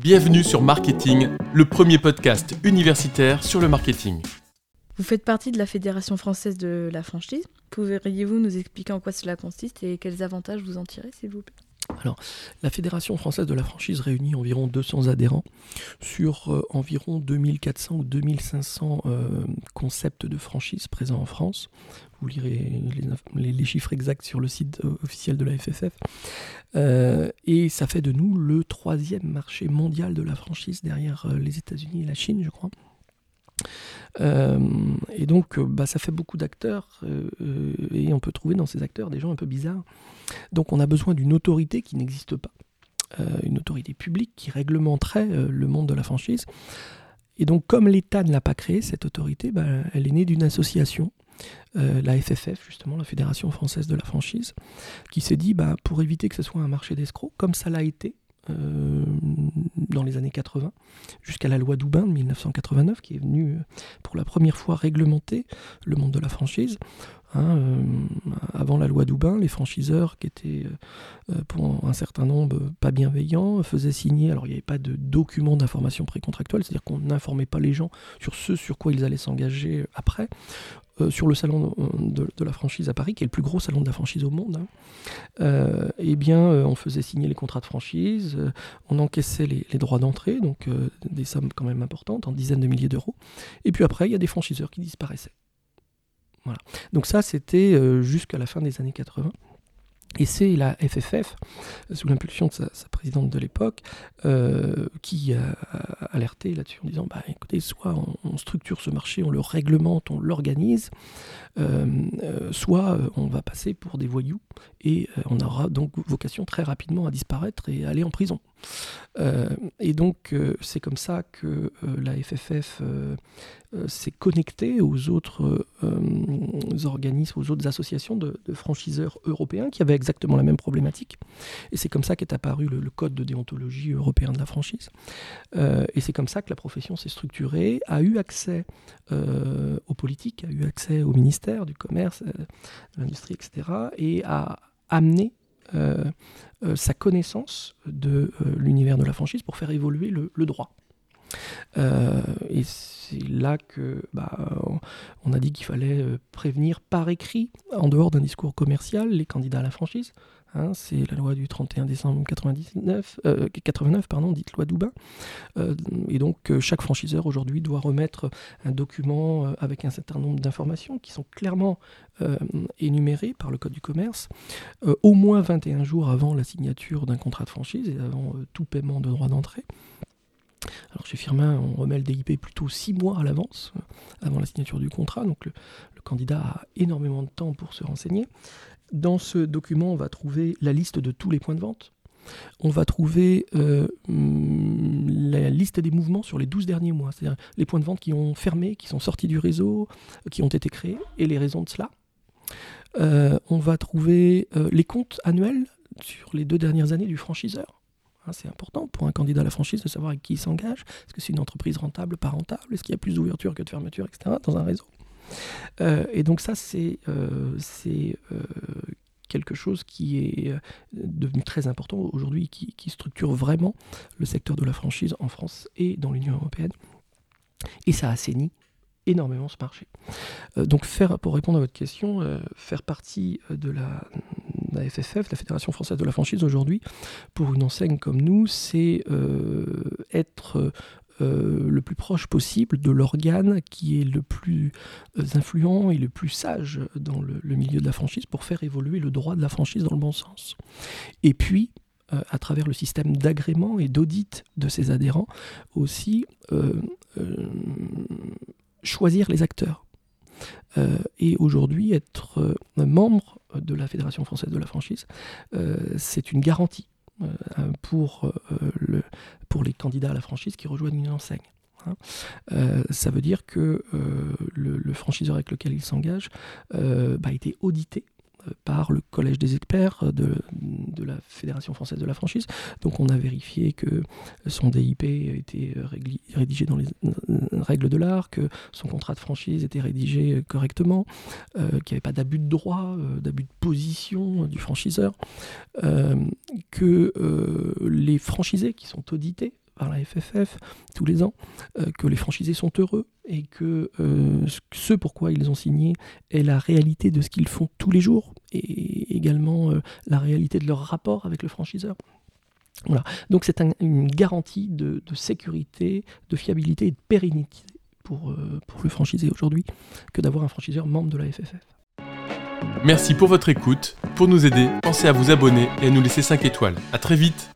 Bienvenue sur Marketing, le premier podcast universitaire sur le marketing. Vous faites partie de la Fédération française de la franchise. Pourriez-vous nous expliquer en quoi cela consiste et quels avantages vous en tirez, s'il vous plaît? Alors, la Fédération française de la franchise réunit environ 200 adhérents sur euh, environ 2400 ou 2500 euh, concepts de franchise présents en France. Vous lirez les, chiffres exacts sur le site euh, officiel de la FFF. et ça fait de nous le troisième marché mondial de la franchise derrière les États-Unis et la Chine, je crois. Et donc, bah, ça fait beaucoup d'acteurs, et on peut trouver dans ces acteurs des gens un peu bizarres donc on a besoin d'une autorité qui n'existe pas, euh, une autorité publique qui réglementerait euh, le monde de la franchise. Et donc comme l'État ne l'a pas créée, cette autorité, bah, elle est née d'une association, euh, la FFF, justement, la Fédération française de la franchise, qui s'est dit, bah, pour éviter que ce soit un marché d'escrocs, comme ça l'a été dans les années 80, jusqu'à la loi Doubin de 1989, qui est venue pour la première fois réglementer le monde de la franchise. Hein, euh, avant la loi Doubin, les franchiseurs qui étaient euh, euh, pour un certain nombre pas bienveillants faisaient signer, alors il n'y avait pas de document d'information précontractuelle, c'est-à-dire qu'on n'informait pas les gens sur ce sur quoi ils allaient s'engager après. Sur le salon de, la franchise à Paris, qui est le plus gros salon de la franchise au monde, hein, eh bien, on faisait signer les contrats de franchise, on encaissait les, droits d'entrée, donc des sommes quand même importantes, en dizaines de milliers d'euros. Et puis après, il y a des franchiseurs qui disparaissaient. Donc ça, c'était euh, jusqu'à la fin des années 80. Et c'est la FFF, sous l'impulsion de sa, présidente de l'époque, euh, qui a, alerté là-dessus en disant bah, écoutez, soit on, structure ce marché, on le réglemente, on l'organise, euh, euh, soit on va passer pour des voyous et on aura donc vocation très rapidement à disparaître et aller en prison. Et donc, c'est comme ça que la FFF s'est connectée aux autres organismes, aux autres associations de, de franchiseurs européens qui avaient exactement la même problématique. Et c'est comme ça qu'est apparu le, code de déontologie européen de la franchise. Euh, et c'est comme ça que la profession s'est structurée, a eu accès euh, aux politiques, a eu accès au ministère du commerce, euh, de l'industrie, etc. Et a amené sa connaissance de l'univers de la franchise pour faire évoluer le, droit. Et c'est là que bah, on a dit qu'il fallait prévenir par écrit, en dehors d'un discours commercial, les candidats à la franchise. Hein, c'est la loi du 31 décembre 99, 89, euh, pardon, dite loi Doubin. Euh, et donc euh, chaque franchiseur aujourd'hui doit remettre un document avec un certain nombre d'informations qui sont clairement énumérées par le Code du commerce, au moins 21 jours avant la signature d'un contrat de franchise et avant tout paiement de droit d'entrée. Alors chez Firmin, on remet le DIP plutôt six mois à l'avance, avant la signature du contrat, donc le, candidat a énormément de temps pour se renseigner. Dans ce document, on va trouver la liste de tous les points de vente. On va trouver euh, mm, la liste des mouvements sur les 12 derniers mois, c'est-à-dire les points de vente qui ont fermé, qui sont sortis du réseau, qui ont été créés, et les raisons de cela. Euh, on va trouver euh, les comptes annuels sur les deux dernières années du franchiseur. C'est important pour un candidat à la franchise de savoir avec qui il s'engage. Est-ce que c'est une entreprise rentable, pas rentable? Est-ce qu'il y a plus d'ouverture que de fermeture, etc. dans un réseau? Euh, et donc ça, c'est euh, euh, quelque chose qui est devenu très important aujourd'hui, qui, structure vraiment le secteur de la franchise en France et dans l'Union européenne. Et ça assainit énormément ce marché. donc faire, pour répondre à votre question, faire partie de la, la, FFF, la Fédération française de la franchise aujourd'hui, pour une enseigne comme nous, c'est être euh, le plus proche possible de l'organe qui est le plus euh, influent et le plus sage dans le, milieu de la franchise pour faire évoluer le droit de la franchise dans le bon sens. Et puis, euh, à travers le système d'agrément et d'audit de ses adhérents, aussi choisir les acteurs. Et aujourd'hui, être membre de la Fédération française de la franchise, c'est une garantie euh, pour, euh, le, pour les candidats à la franchise qui rejoignent une enseigne. Hein. Euh, ça veut dire que le, franchiseur avec lequel il s'engage bah, a été audité par le collège des experts de, la Fédération française de la franchise. Donc on a vérifié que son DIP était rédigé dans les règles de l'art, que son contrat de franchise était rédigé correctement, euh, qu'il n'y avait pas d'abus de droit, euh, d'abus de position du franchiseur, euh, que les franchisés qui sont audités par la FFF tous les ans, que les franchisés sont heureux et que ce pourquoi ils ont signé est la réalité de ce qu'ils font tous les jours et également la réalité de leur rapport avec le franchiseur. Voilà. Donc c'est une garantie de, sécurité, de fiabilité et de pérennité pour, pour le franchisé aujourd'hui que d'avoir un franchiseur membre de la FFF. Merci pour votre écoute. Pour nous aider, pensez à vous abonner et à nous laisser 5 étoiles. A très vite